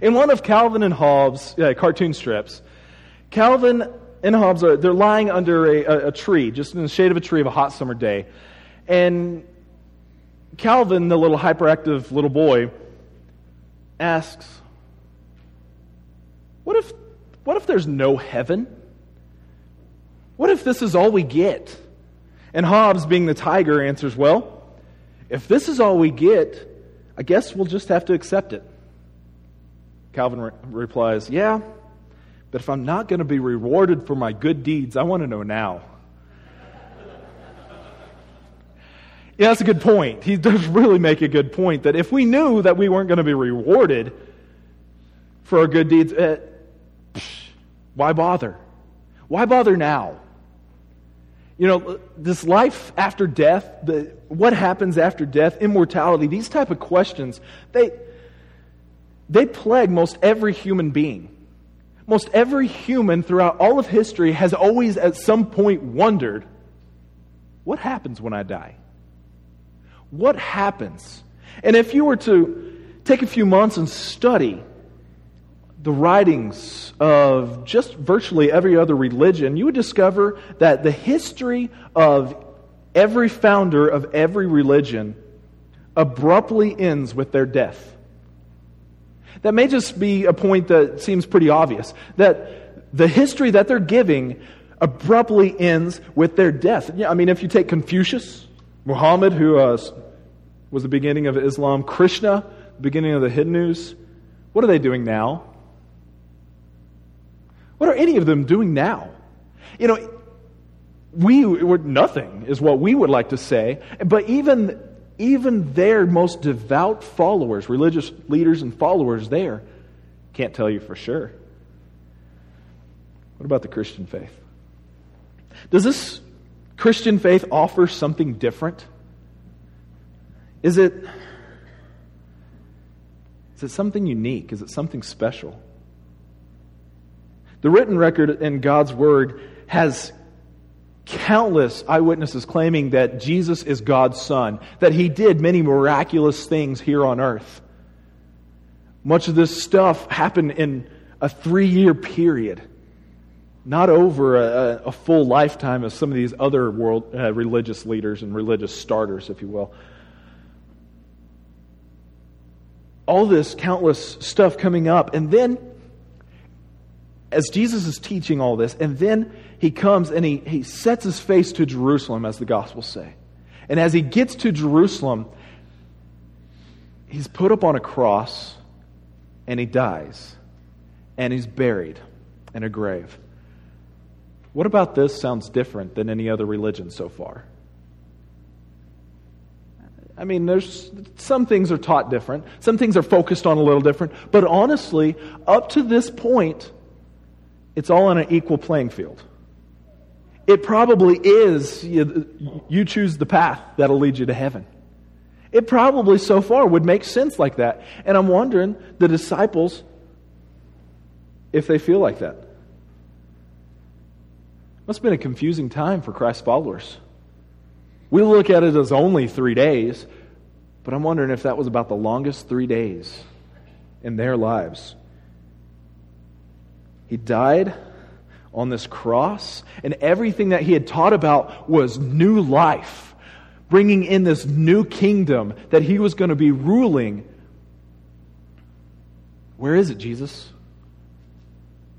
In one of Calvin and Hobbes' uh, cartoon strips, Calvin and Hobbes are they're lying under a, a, a tree, just in the shade of a tree of a hot summer day. And Calvin, the little hyperactive little boy, asks, What if, what if there's no heaven? What if this is all we get? And Hobbes, being the tiger, answers, Well, if this is all we get, I guess we'll just have to accept it. Calvin re- replies, Yeah, but if I'm not going to be rewarded for my good deeds, I want to know now. yeah, that's a good point. He does really make a good point that if we knew that we weren't going to be rewarded for our good deeds, uh, psh, why bother? Why bother now? You know, this life after death, the, what happens after death, immortality, these type of questions, they, they plague most every human being. Most every human throughout all of history has always at some point wondered, what happens when I die? What happens? And if you were to take a few months and study the writings of just virtually every other religion, you would discover that the history of every founder of every religion abruptly ends with their death. That may just be a point that seems pretty obvious. That the history that they're giving abruptly ends with their death. I mean, if you take Confucius, Muhammad, who uh, was the beginning of Islam, Krishna, the beginning of the Hindus, what are they doing now? What are any of them doing now? You know, we were nothing, is what we would like to say. But even, even their most devout followers, religious leaders and followers there, can't tell you for sure. What about the Christian faith? Does this Christian faith offer something different? Is it, is it something unique? Is it something special? The written record in God's Word has countless eyewitnesses claiming that Jesus is God's Son, that He did many miraculous things here on earth. Much of this stuff happened in a three year period, not over a, a, full lifetime of some of these other world uh, religious leaders and religious starters, if you will. All this countless stuff coming up, and then as Jesus is teaching all this, and then he comes and he, he sets his face to Jerusalem, as the Gospels say. And as he gets to Jerusalem, he's put up on a cross and he dies. And he's buried in a grave. What about this sounds different than any other religion so far? I mean, there's some things are taught different, some things are focused on a little different, but honestly, up to this point, it's all on an equal playing field. It probably is, you, you choose the path that'll lead you to heaven. It probably so far would make sense like that. And I'm wondering, the disciples, if they feel like that. Must have been a confusing time for Christ's followers. We look at it as only three days, but I'm wondering if that was about the longest three days in their lives. He died on this cross, and everything that he had taught about was new life, bringing in this new kingdom that he was going to be ruling. Where is it, Jesus?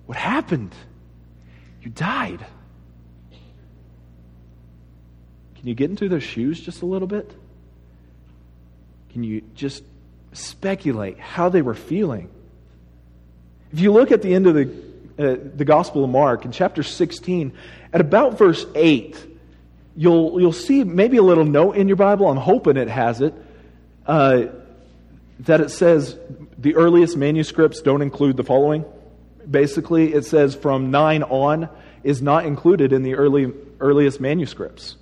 What happened? You died. Can you get into their shoes just a little bit? Can you just speculate how they were feeling? If you look at the end of the uh, the Gospel of Mark in chapter 16, at about verse 8, you'll, you'll see maybe a little note in your Bible. I'm hoping it has it. Uh, that it says the earliest manuscripts don't include the following. Basically, it says from 9 on is not included in the early, earliest manuscripts.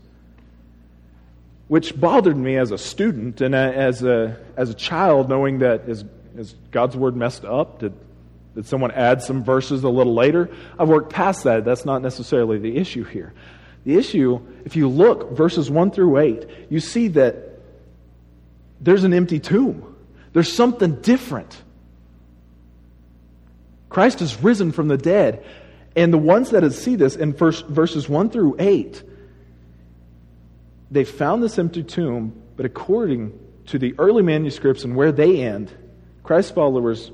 Which bothered me as a student and as a, as a child, knowing that is, is God's word messed up? Did, did someone add some verses a little later? I've worked past that. That's not necessarily the issue here. The issue, if you look, verses 1 through 8, you see that there's an empty tomb. There's something different. Christ has risen from the dead. And the ones that see this in first, verses 1 through 8, they found this empty tomb, but according to the early manuscripts and where they end, Christ's followers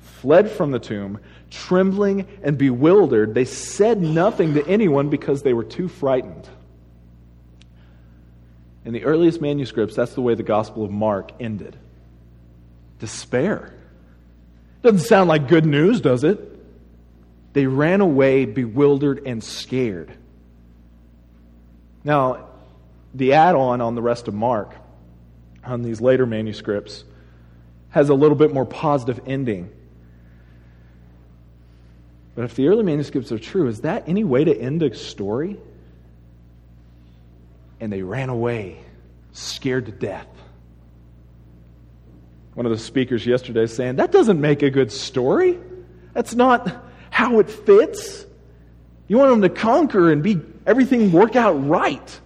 fled from the tomb, trembling and bewildered. They said nothing to anyone because they were too frightened. In the earliest manuscripts, that's the way the Gospel of Mark ended despair. Doesn't sound like good news, does it? They ran away bewildered and scared. Now, the add on on the rest of Mark, on these later manuscripts, has a little bit more positive ending. But if the early manuscripts are true, is that any way to end a story? And they ran away, scared to death. One of the speakers yesterday saying, that doesn't make a good story. That's not how it fits. You want them to conquer and be everything work out right.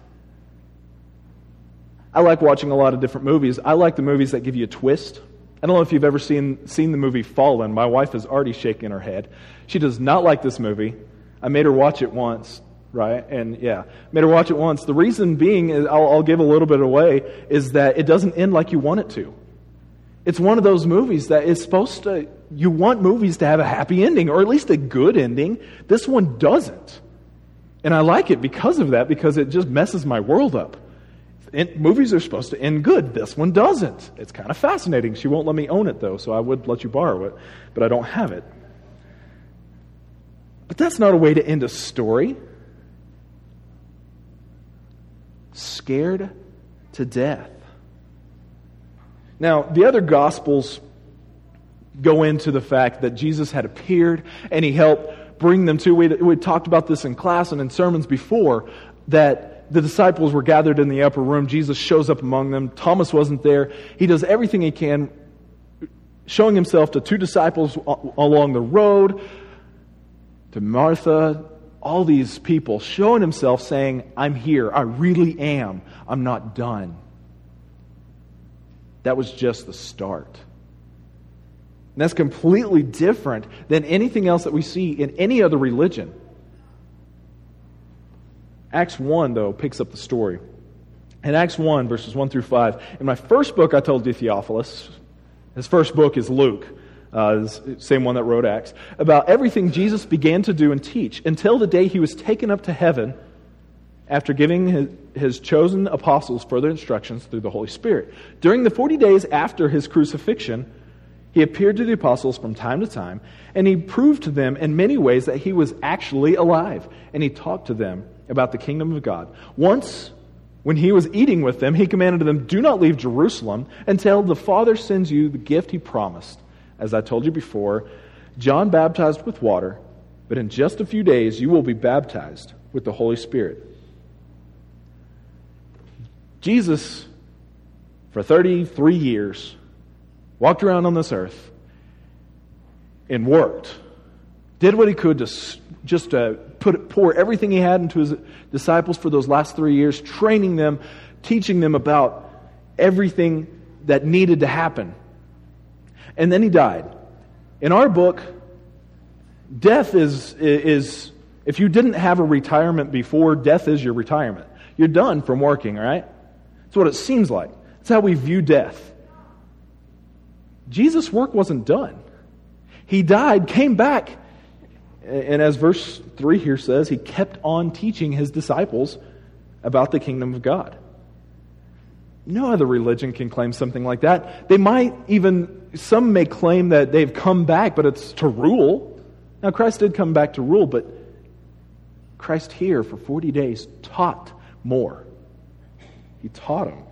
I like watching a lot of different movies. I like the movies that give you a twist. I don't know if you've ever seen, seen the movie Fallen. My wife is already shaking her head. She does not like this movie. I made her watch it once, right? And yeah, made her watch it once. The reason being, is, I'll, I'll give a little bit away, is that it doesn't end like you want it to. It's one of those movies that is supposed to, you want movies to have a happy ending, or at least a good ending. This one doesn't. And I like it because of that, because it just messes my world up. Movies are supposed to end good. This one doesn't. It's kind of fascinating. She won't let me own it, though, so I would let you borrow it, but I don't have it. But that's not a way to end a story. Scared to death. Now, the other Gospels go into the fact that Jesus had appeared and he helped bring them to. We, we talked about this in class and in sermons before that the disciples were gathered in the upper room. Jesus shows up among them. Thomas wasn't there. He does everything he can, showing himself to two disciples along the road, to Martha, all these people, showing himself saying, I'm here. I really am. I'm not done. That was just the start. And that's completely different than anything else that we see in any other religion. Acts 1, though, picks up the story. In Acts 1, verses 1 through 5, in my first book I told you Theophilus, his first book is Luke, uh, same one that wrote Acts, about everything Jesus began to do and teach until the day he was taken up to heaven after giving his, his, chosen apostles further instructions through the Holy Spirit. During the 40 days after his crucifixion, he appeared to the apostles from time to time, and he proved to them in many ways that he was actually alive, and he talked to them about the kingdom of God. Once, when he was eating with them, he commanded them, Do not leave Jerusalem until the Father sends you the gift he promised. As I told you before, John baptized with water, but in just a few days you will be baptized with the Holy Spirit. Jesus, for 33 years, walked around on this earth and worked, did what he could to just to put, pour everything he had into his disciples for those last three years, training them, teaching them about everything that needed to happen. And then he died. In our book, death is, is if you didn't have a retirement before, death is your retirement. You're done from working, right? That's what it seems like. That's how we view death. Jesus' work wasn't done. He died, came back, and as verse 3 here says, he kept on teaching his disciples about the kingdom of God. No other religion can claim something like that. They might even, some may claim that they've come back, but it's to rule. Now, Christ did come back to rule, but Christ here for 40 days taught more. He taught them.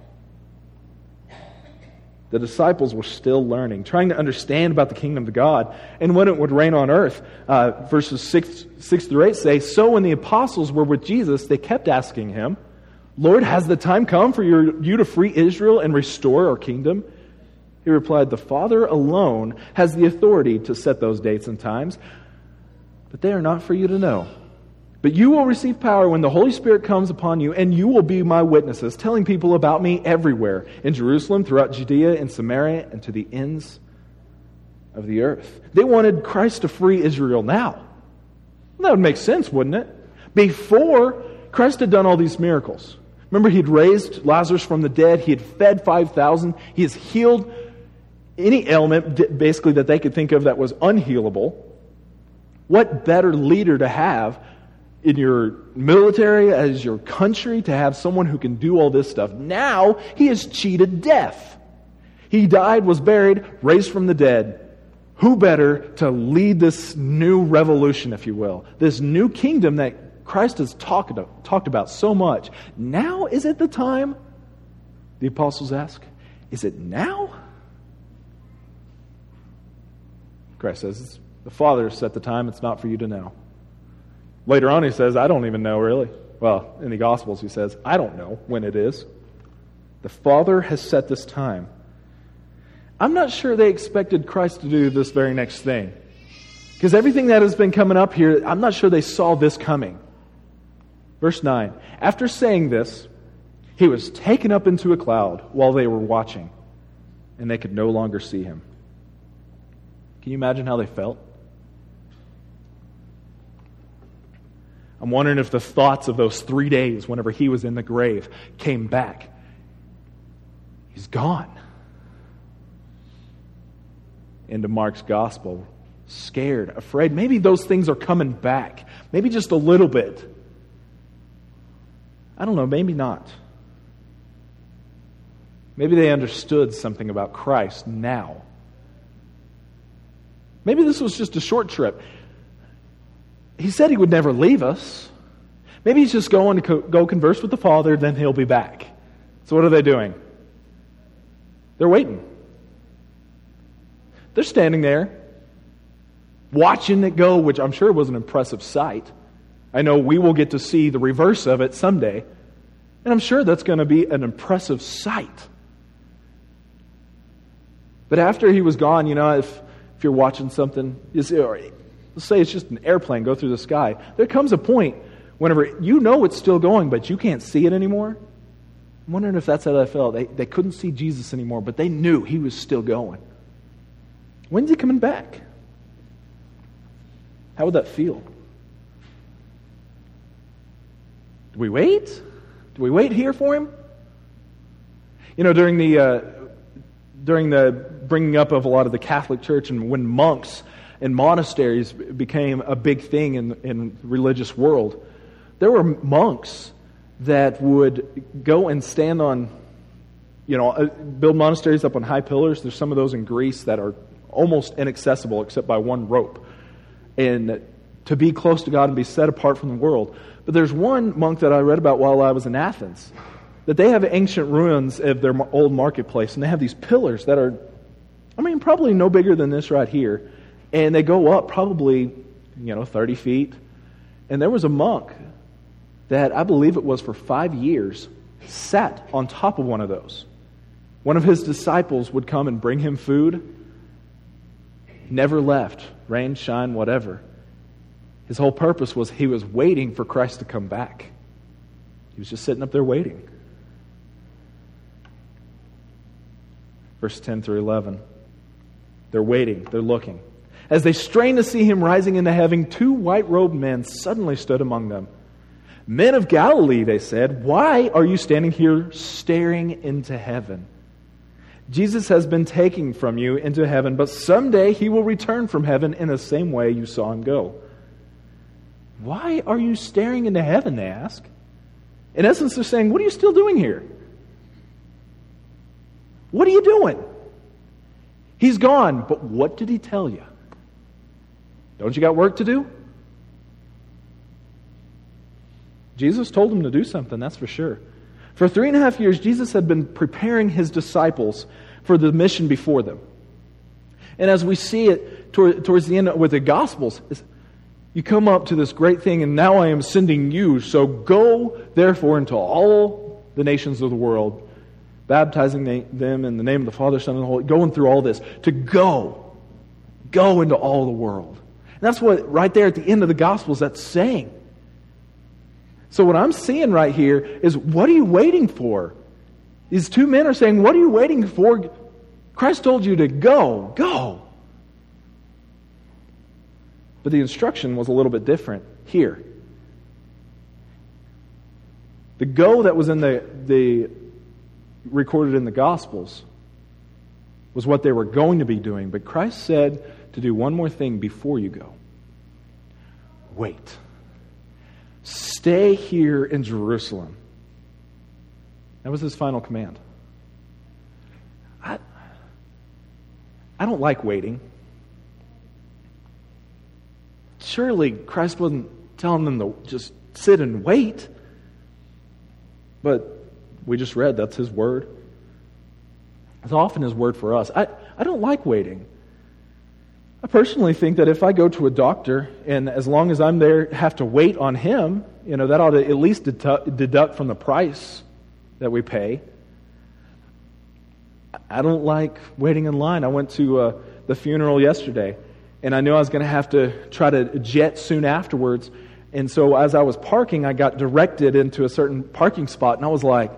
The disciples were still learning, trying to understand about the kingdom of God and when it would reign on earth. Uh, verses 6, 6 through 8 say So when the apostles were with Jesus, they kept asking him, Lord, has the time come for your, you to free Israel and restore our kingdom? He replied, The Father alone has the authority to set those dates and times, but they are not for you to know but you will receive power when the Holy Spirit comes upon you, and you will be my witnesses, telling people about me everywhere in Jerusalem, throughout Judea and Samaria, and to the ends of the earth. They wanted Christ to free Israel now. That would make sense, wouldn't it? Before Christ had done all these miracles. Remember, he'd raised Lazarus from the dead, he had fed 5,000, he has healed any ailment, basically, that they could think of that was unhealable. What better leader to have in your military, as your country, to have someone who can do all this stuff? Now, he has cheated death. He died, was buried, raised from the dead. Who better to lead this new revolution, if you will? This new kingdom that Christ has talked, talked about so much. Now is it the time? The apostles ask. Is it now? Christ says, The Father set the time, it's not for you to know. Later on, he says, I don't even know really. Well, in the Gospels, he says, I don't know when it is. The Father has set this time. I'm not sure they expected Christ to do this very next thing. Because everything that has been coming up here, I'm not sure they saw this coming. Verse 9 After saying this, he was taken up into a cloud while they were watching, and they could no longer see him. Can you imagine how they felt? I'm wondering if the thoughts of those three days, whenever he was in the grave, came back. He's gone. Into Mark's gospel, scared, afraid. Maybe those things are coming back. Maybe just a little bit. I don't know, maybe not. Maybe they understood something about Christ now. Maybe this was just a short trip. He said he would never leave us. Maybe he's just going to co- go converse with the Father, then he'll be back. So, what are they doing? They're waiting. They're standing there, watching it go, which I'm sure was an impressive sight. I know we will get to see the reverse of it someday. And I'm sure that's going to be an impressive sight. But after he was gone, you know, if if you're watching something, let's say it's just an airplane go through the sky, there comes a point whenever you know it's still going, but you can't see it anymore. I'm wondering if that's how they felt. They, they couldn't see Jesus anymore, but they knew he was still going. When's he coming back? How would that feel? Do we wait? Do we wait here for him? You know, during the uh, during the bringing up of a lot of the Catholic Church and when monks and monasteries became a big thing in, in religious world, there were monks that would go and stand on, you know, uh, build monasteries up on high pillars. There's some of those in Greece that are almost inaccessible except by one rope. And to be close to God and be set apart from the world. But there's one monk that I read about while I was in Athens that they have ancient ruins of their old marketplace, and they have these pillars that are I mean, probably no bigger than this right here. And they go up probably, you know, 30 feet. And there was a monk that I believe it was for five years sat on top of one of those. One of his disciples would come and bring him food. Never left, rain, shine, whatever. His whole purpose was he was waiting for Christ to come back. He was just sitting up there waiting. Verse 10 through 11. They're waiting, they're looking. As they strained to see him rising into heaven, two white robed men suddenly stood among them. Men of Galilee, they said, why are you standing here staring into heaven? Jesus has been taken from you into heaven, but someday he will return from heaven in the same way you saw him go. Why are you staring into heaven? They ask. In essence, they're saying, What are you still doing here? What are you doing? He's gone, but what did he tell you? Don't you got work to do? Jesus told him to do something, that's for sure. For three and a half years, Jesus had been preparing his disciples for the mission before them. And as we see it toward, towards the end with the Gospels, you come up to this great thing, and now I am sending you. So go, therefore, into all the nations of the world baptizing them in the name of the Father, Son, and the Holy, going through all this, to go, go into all the world. That's what, right there at the end of the Gospels, that's saying. So what I'm seeing right here is, what are you waiting for? These two men are saying, what are you waiting for? Christ told you to go, go. But the instruction was a little bit different here. The go that was in the, the recorded in the Gospels was what they were going to be doing. But Christ said to do one more thing before you go wait. Stay here in Jerusalem. That was his final command. I, I don't like waiting. Surely Christ wasn't telling them to just sit and wait. But we just read that's his word. It's often his word for us. I, I don't like waiting. Personally think that if I go to a doctor and as long as I'm there, have to wait on him, you know, that ought to at least deduct from the price that we pay. I don't like waiting in line. I went to uh, the funeral yesterday, and I knew I was going to have to try to jet soon afterwards. And so as I was parking, I got directed into a certain parking spot, and I was like,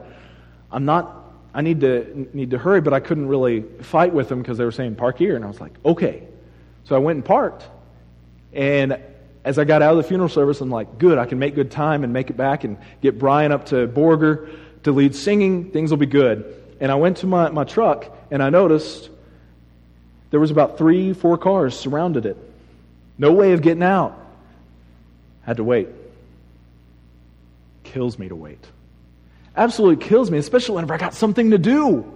I'm not I need to need to hurry, but I couldn't really fight with them because they were saying park here, and I was like, okay. So I went and parked, and as I got out of the funeral service, I'm like, good, I can make good time and make it back and get Brian up to Borger to lead singing. Things will be good. And I went to my, my truck, and I noticed there was about three, four cars surrounded it. No way of getting out. Had to wait. Kills me to wait absolutely kills me, especially whenever I got something to do.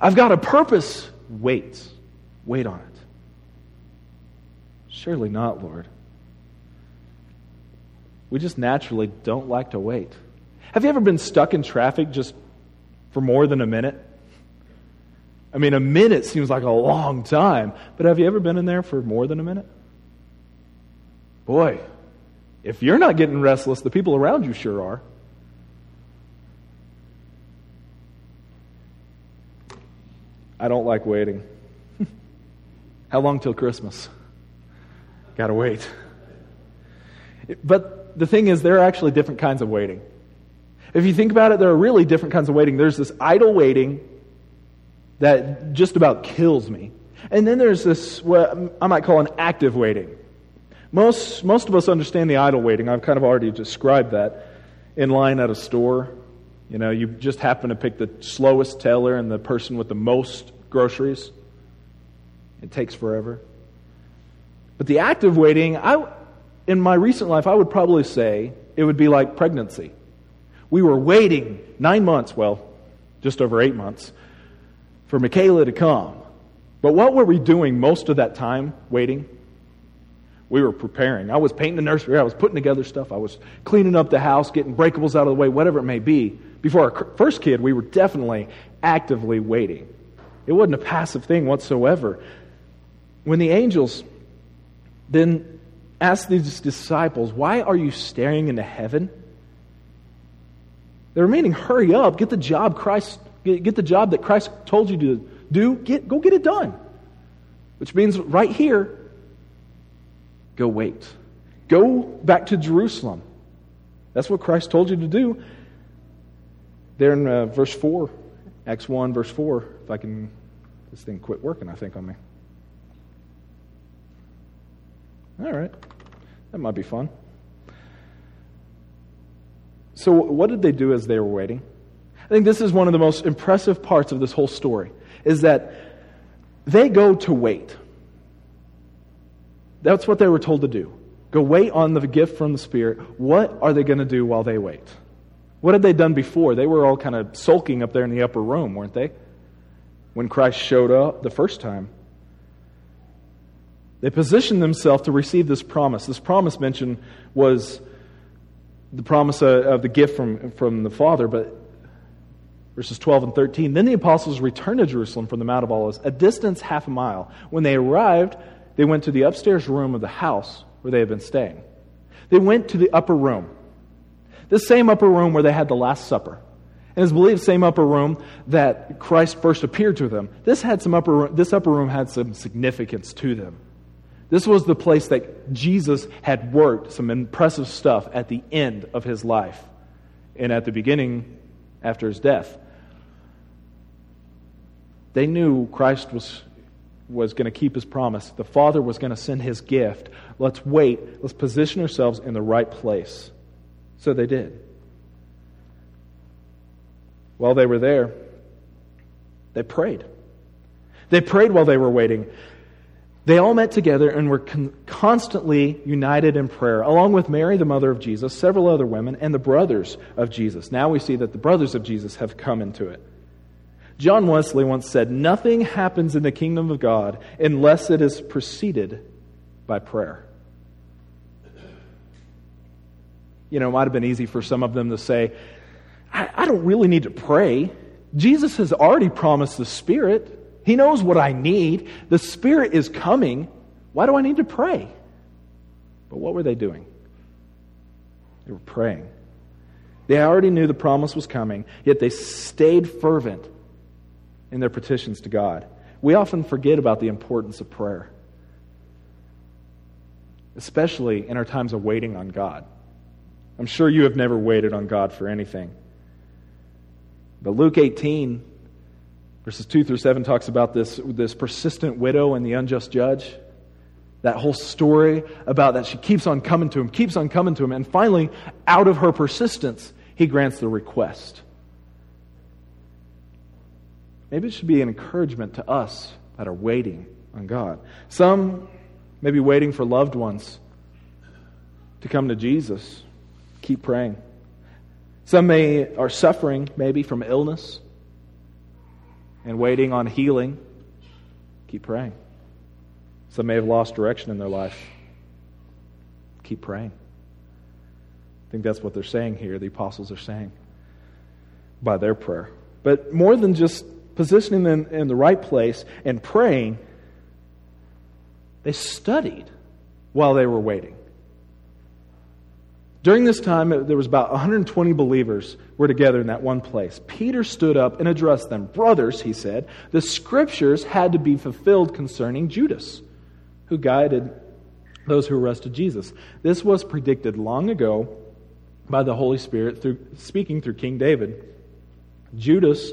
I've got a purpose. Wait. Wait on it. Surely not, Lord. We just naturally don't like to wait. Have you ever been stuck in traffic just for more than a minute? I mean, a minute seems like a long time, but have you ever been in there for more than a minute? Boy, if you're not getting restless, the people around you sure are. I don't like waiting. How long till Christmas? Gotta wait. But the thing is, there are actually different kinds of waiting. If you think about it, there are really different kinds of waiting. There's this idle waiting that just about kills me. And then there's this, what I might call an active waiting. Most, most of us understand the idle waiting. I've kind of already described that in line at a store you know, you just happen to pick the slowest teller and the person with the most groceries. It takes forever. But the act of waiting, I, in my recent life, I would probably say it would be like pregnancy. We were waiting nine months, well, just over eight months, for Michaela to come. But what were we doing most of that time waiting? We were preparing. I was painting the nursery. I was putting together stuff. I was cleaning up the house, getting breakables out of the way, whatever it may be. Before our first kid, we were definitely actively waiting. It wasn't a passive thing whatsoever. When the angels then asked these disciples, Why are you staring into heaven? They're meaning, hurry up, get the job Christ, get, get the job that Christ told you to do, get, go get it done. Which means right here, go wait. Go back to Jerusalem. That's what Christ told you to do. There in uh, verse 4, Acts 1, verse 4, if I can, this thing quit working, I think, on me. All right. That might be fun. So, what did they do as they were waiting? I think this is one of the most impressive parts of this whole story is that they go to wait. That's what they were told to do. Go wait on the gift from the Spirit. What are they going to do while they wait? What had they done before? They were all kind of sulking up there in the upper room, weren't they? When Christ showed up the first time. They positioned themselves to receive this promise. This promise mentioned was the promise of the gift from, from the Father, but verses 12 and 13. Then the apostles returned to Jerusalem from the Mount of Olives, a distance half a mile. When they arrived, they went to the upstairs room of the house where they had been staying. They went to the upper room, the same upper room where they had the Last Supper. And it's believed same upper room that Christ first appeared to them. This had some upper this upper room had some significance to them. This was the place that Jesus had worked some impressive stuff at the end of his life and at the beginning after his death. They knew Christ was was going to keep his promise. The Father was going to send his gift. Let's wait. Let's position ourselves in the right place. So they did. While they were there, they prayed. They prayed while they were waiting. They all met together and were con- constantly united in prayer, along with Mary, the mother of Jesus, several other women, and the brothers of Jesus. Now we see that the brothers of Jesus have come into it. John Wesley once said, Nothing happens in the kingdom of God unless it is preceded by prayer. You know, it might have been easy for some of them to say, I, I don't really need to pray. Jesus has already promised the Spirit. He knows what I need. The Spirit is coming. Why do I need to pray? But what were they doing? They were praying. They already knew the promise was coming, yet they stayed fervent in their petitions to God. We often forget about the importance of prayer, especially in our times of waiting on God. I'm sure you have never waited on God for anything. But Luke 18, Verses 2 through 7 talks about this, this persistent widow and the unjust judge. That whole story about that she keeps on coming to him, keeps on coming to him, and finally, out of her persistence, he grants the request. Maybe it should be an encouragement to us that are waiting on God. Some may be waiting for loved ones to come to Jesus. Keep praying. Some may are suffering maybe from illness and waiting on healing, keep praying. Some may have lost direction in their life. Keep praying. I think that's what they're saying here, the apostles are saying by their prayer. But more than just positioning them in the right place and praying, they studied while they were waiting. During this time, there was about 120 believers were together in that one place. Peter stood up and addressed them. Brothers, he said, the scriptures had to be fulfilled concerning Judas, who guided those who arrested Jesus. This was predicted long ago by the Holy Spirit through speaking through King David. Judas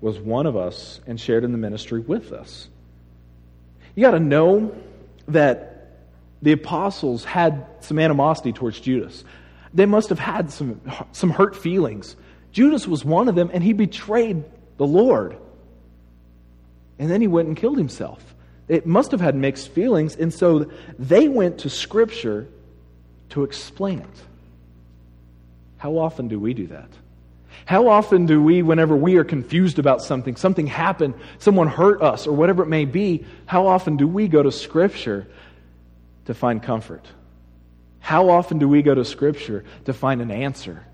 was one of us and shared in the ministry with us. You got to know that the apostles had some animosity towards Judas. They must have had some, some hurt feelings. Judas was one of them, and he betrayed the Lord. And then he went and killed himself. It must have had mixed feelings, and so they went to Scripture to explain it. How often do we do that? How often do we, whenever we are confused about something, something happened, someone hurt us, or whatever it may be, how often do we go to Scripture to find comfort? How often do we go to Scripture to find an answer?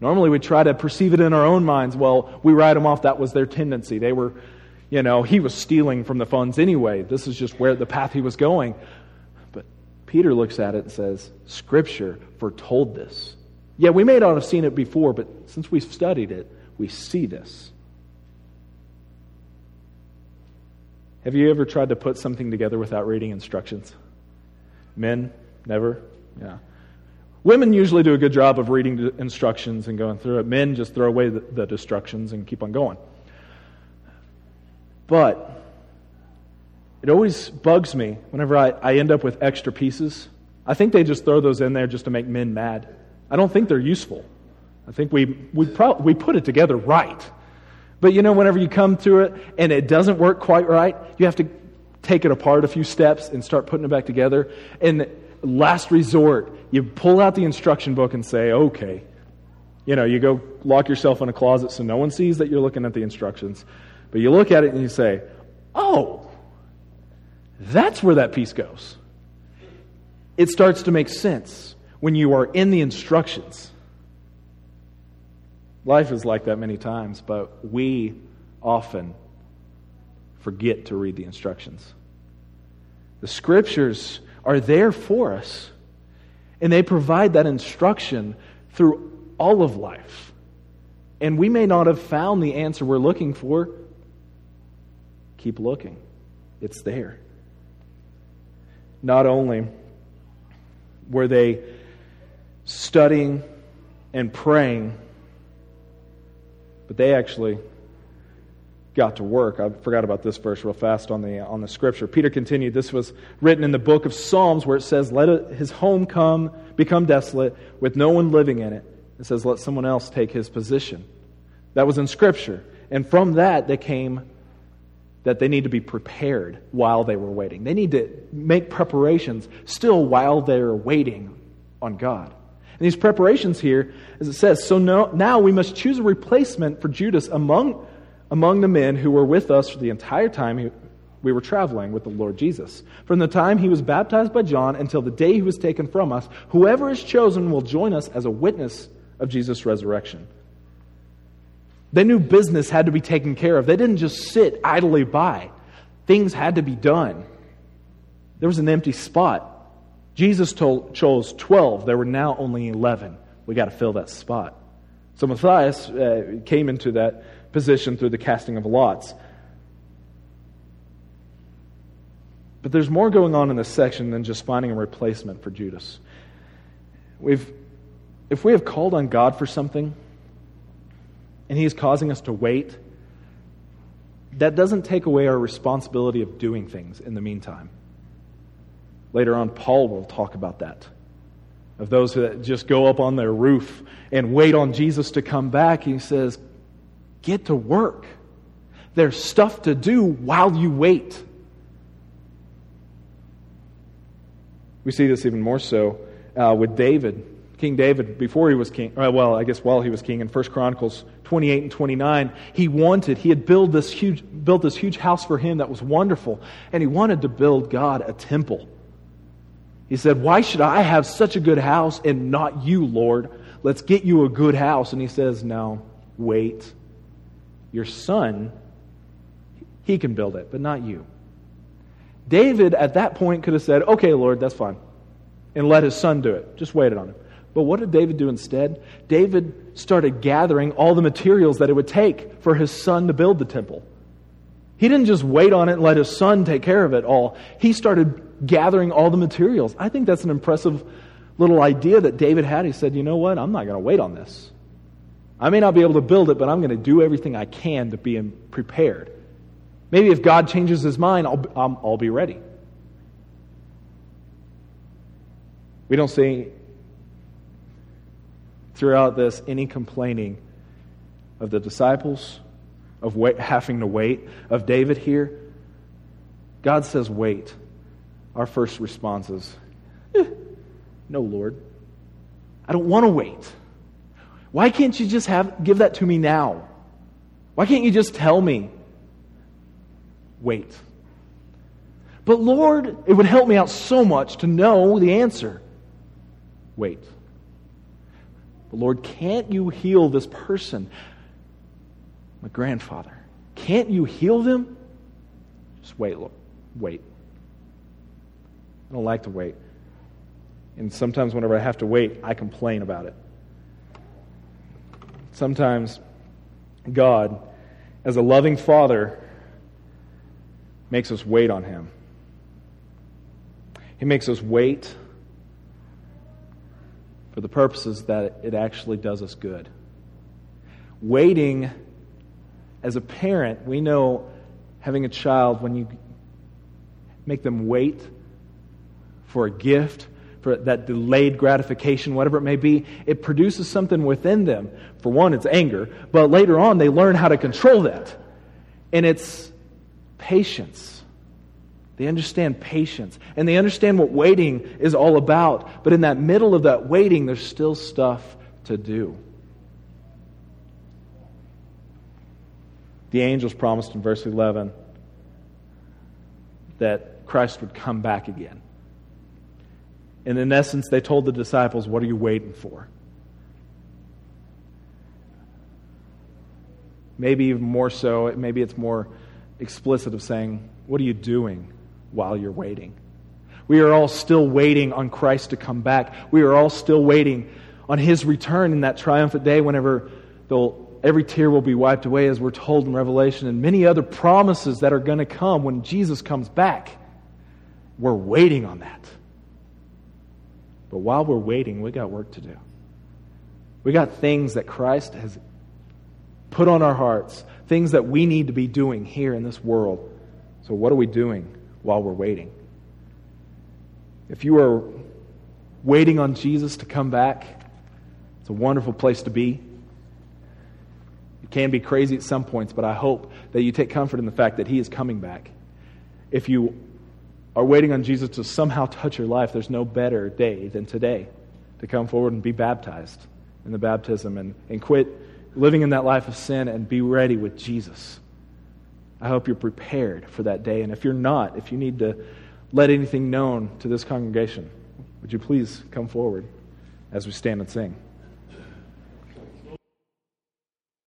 Normally we try to perceive it in our own minds. Well, we write them off. That was their tendency. They were, you know, he was stealing from the funds anyway. This is just where the path he was going. But Peter looks at it and says, Scripture foretold this. Yeah, we may not have seen it before, but since we've studied it, we see this. Have you ever tried to put something together without reading instructions? Men, never? Yeah. Women usually do a good job of reading the instructions and going through it. Men just throw away the, the instructions and keep on going. But it always bugs me whenever I, I end up with extra pieces. I think they just throw those in there just to make men mad. I don't think they're useful. I think we, we, pro- we put it together right. But you know, whenever you come to it and it doesn't work quite right, you have to take it apart a few steps and start putting it back together. And last resort, you pull out the instruction book and say, okay. You know, you go lock yourself in a closet so no one sees that you're looking at the instructions. But you look at it and you say, oh, that's where that piece goes. It starts to make sense when you are in the instructions. Life is like that many times, but we often forget to read the instructions. The scriptures are there for us, and they provide that instruction through all of life. And we may not have found the answer we're looking for. Keep looking, it's there. Not only were they studying and praying, but they actually got to work. I forgot about this verse real fast on the, on the scripture. Peter continued, This was written in the book of Psalms where it says, Let his home come, become desolate, with no one living in it. It says, Let someone else take his position. That was in scripture. And from that, they came that they need to be prepared while they were waiting. They need to make preparations still while they're waiting on God. And these preparations here, as it says, so now, now we must choose a replacement for Judas among among the men who were with us for the entire time we were traveling with the Lord Jesus. From the time he was baptized by John until the day he was taken from us, whoever is chosen will join us as a witness of Jesus' resurrection. They knew business had to be taken care of. They didn't just sit idly by, things had to be done. There was an empty spot. Jesus told, chose 12, there were now only 11. We got to fill that spot. So Matthias uh, came into that position through the casting of lots. But there's more going on in this section than just finding a replacement for Judas. We've, if we have called on God for something and He is causing us to wait, that doesn't take away our responsibility of doing things in the meantime. Later on, Paul will talk about that. Of those that just go up on their roof and wait on Jesus to come back. He says, Get to work. There's stuff to do while you wait. We see this even more so uh, with David. King David, before he was king, uh, well, I guess while he was king in 1 Chronicles 28 and 29, he wanted, he had built this, huge, built this huge house for him that was wonderful, and he wanted to build God a temple. He said, Why should I have such a good house and not you, Lord? Let's get you a good house. And he says, No, wait your son, he can build it, but not you. David at that point could have said, Okay, Lord, that's fine, and let his son do it. Just waited on him. But what did David do instead? David started gathering all the materials that it would take for his son to build the temple. He didn't just wait on it and let his son take care of it all. He started gathering all the materials. I think that's an impressive little idea that David had. He said, You know what? I'm not going to wait on this. I may not be able to build it, but I'm going to do everything I can to be prepared. Maybe if God changes his mind, I'll, I'll, I'll be ready. We don't see throughout this any complaining of the disciples, of wait, having to wait, of David here. God says, wait. Our first response is, eh, no, Lord. I don't want to wait. Why can't you just have, give that to me now? Why can't you just tell me? Wait. But Lord, it would help me out so much to know the answer. Wait. But Lord, can't you heal this person? My grandfather. Can't you heal them? Just wait, Lord. Wait. I don't like to wait. And sometimes whenever I have to wait, I complain about it. Sometimes God, as a loving father, makes us wait on Him. He makes us wait for the purposes that it actually does us good. Waiting, as a parent, we know having a child, when you make them wait for a gift, for that delayed gratification, whatever it may be, it produces something within them. For one, it's anger, but later on, they learn how to control that. And it's patience. They understand patience and they understand what waiting is all about. But in that middle of that waiting, there's still stuff to do. The angels promised in verse 11 that Christ would come back again. And in essence, they told the disciples, What are you waiting for? Maybe even more so, maybe it's more explicit of saying, What are you doing while you're waiting? We are all still waiting on Christ to come back. We are all still waiting on his return in that triumphant day whenever every tear will be wiped away, as we're told in Revelation, and many other promises that are going to come when Jesus comes back. We're waiting on that. But while we're waiting, we got work to do. We got things that Christ has put on our hearts, things that we need to be doing here in this world. So, what are we doing while we're waiting? If you are waiting on Jesus to come back, it's a wonderful place to be. It can be crazy at some points, but I hope that you take comfort in the fact that He is coming back. If you are waiting on Jesus to somehow touch your life, there's no better day than today to come forward and be baptized in the baptism and, and quit living in that life of sin and be ready with Jesus. I hope you're prepared for that day. And if you're not, if you need to let anything known to this congregation, would you please come forward as we stand and sing?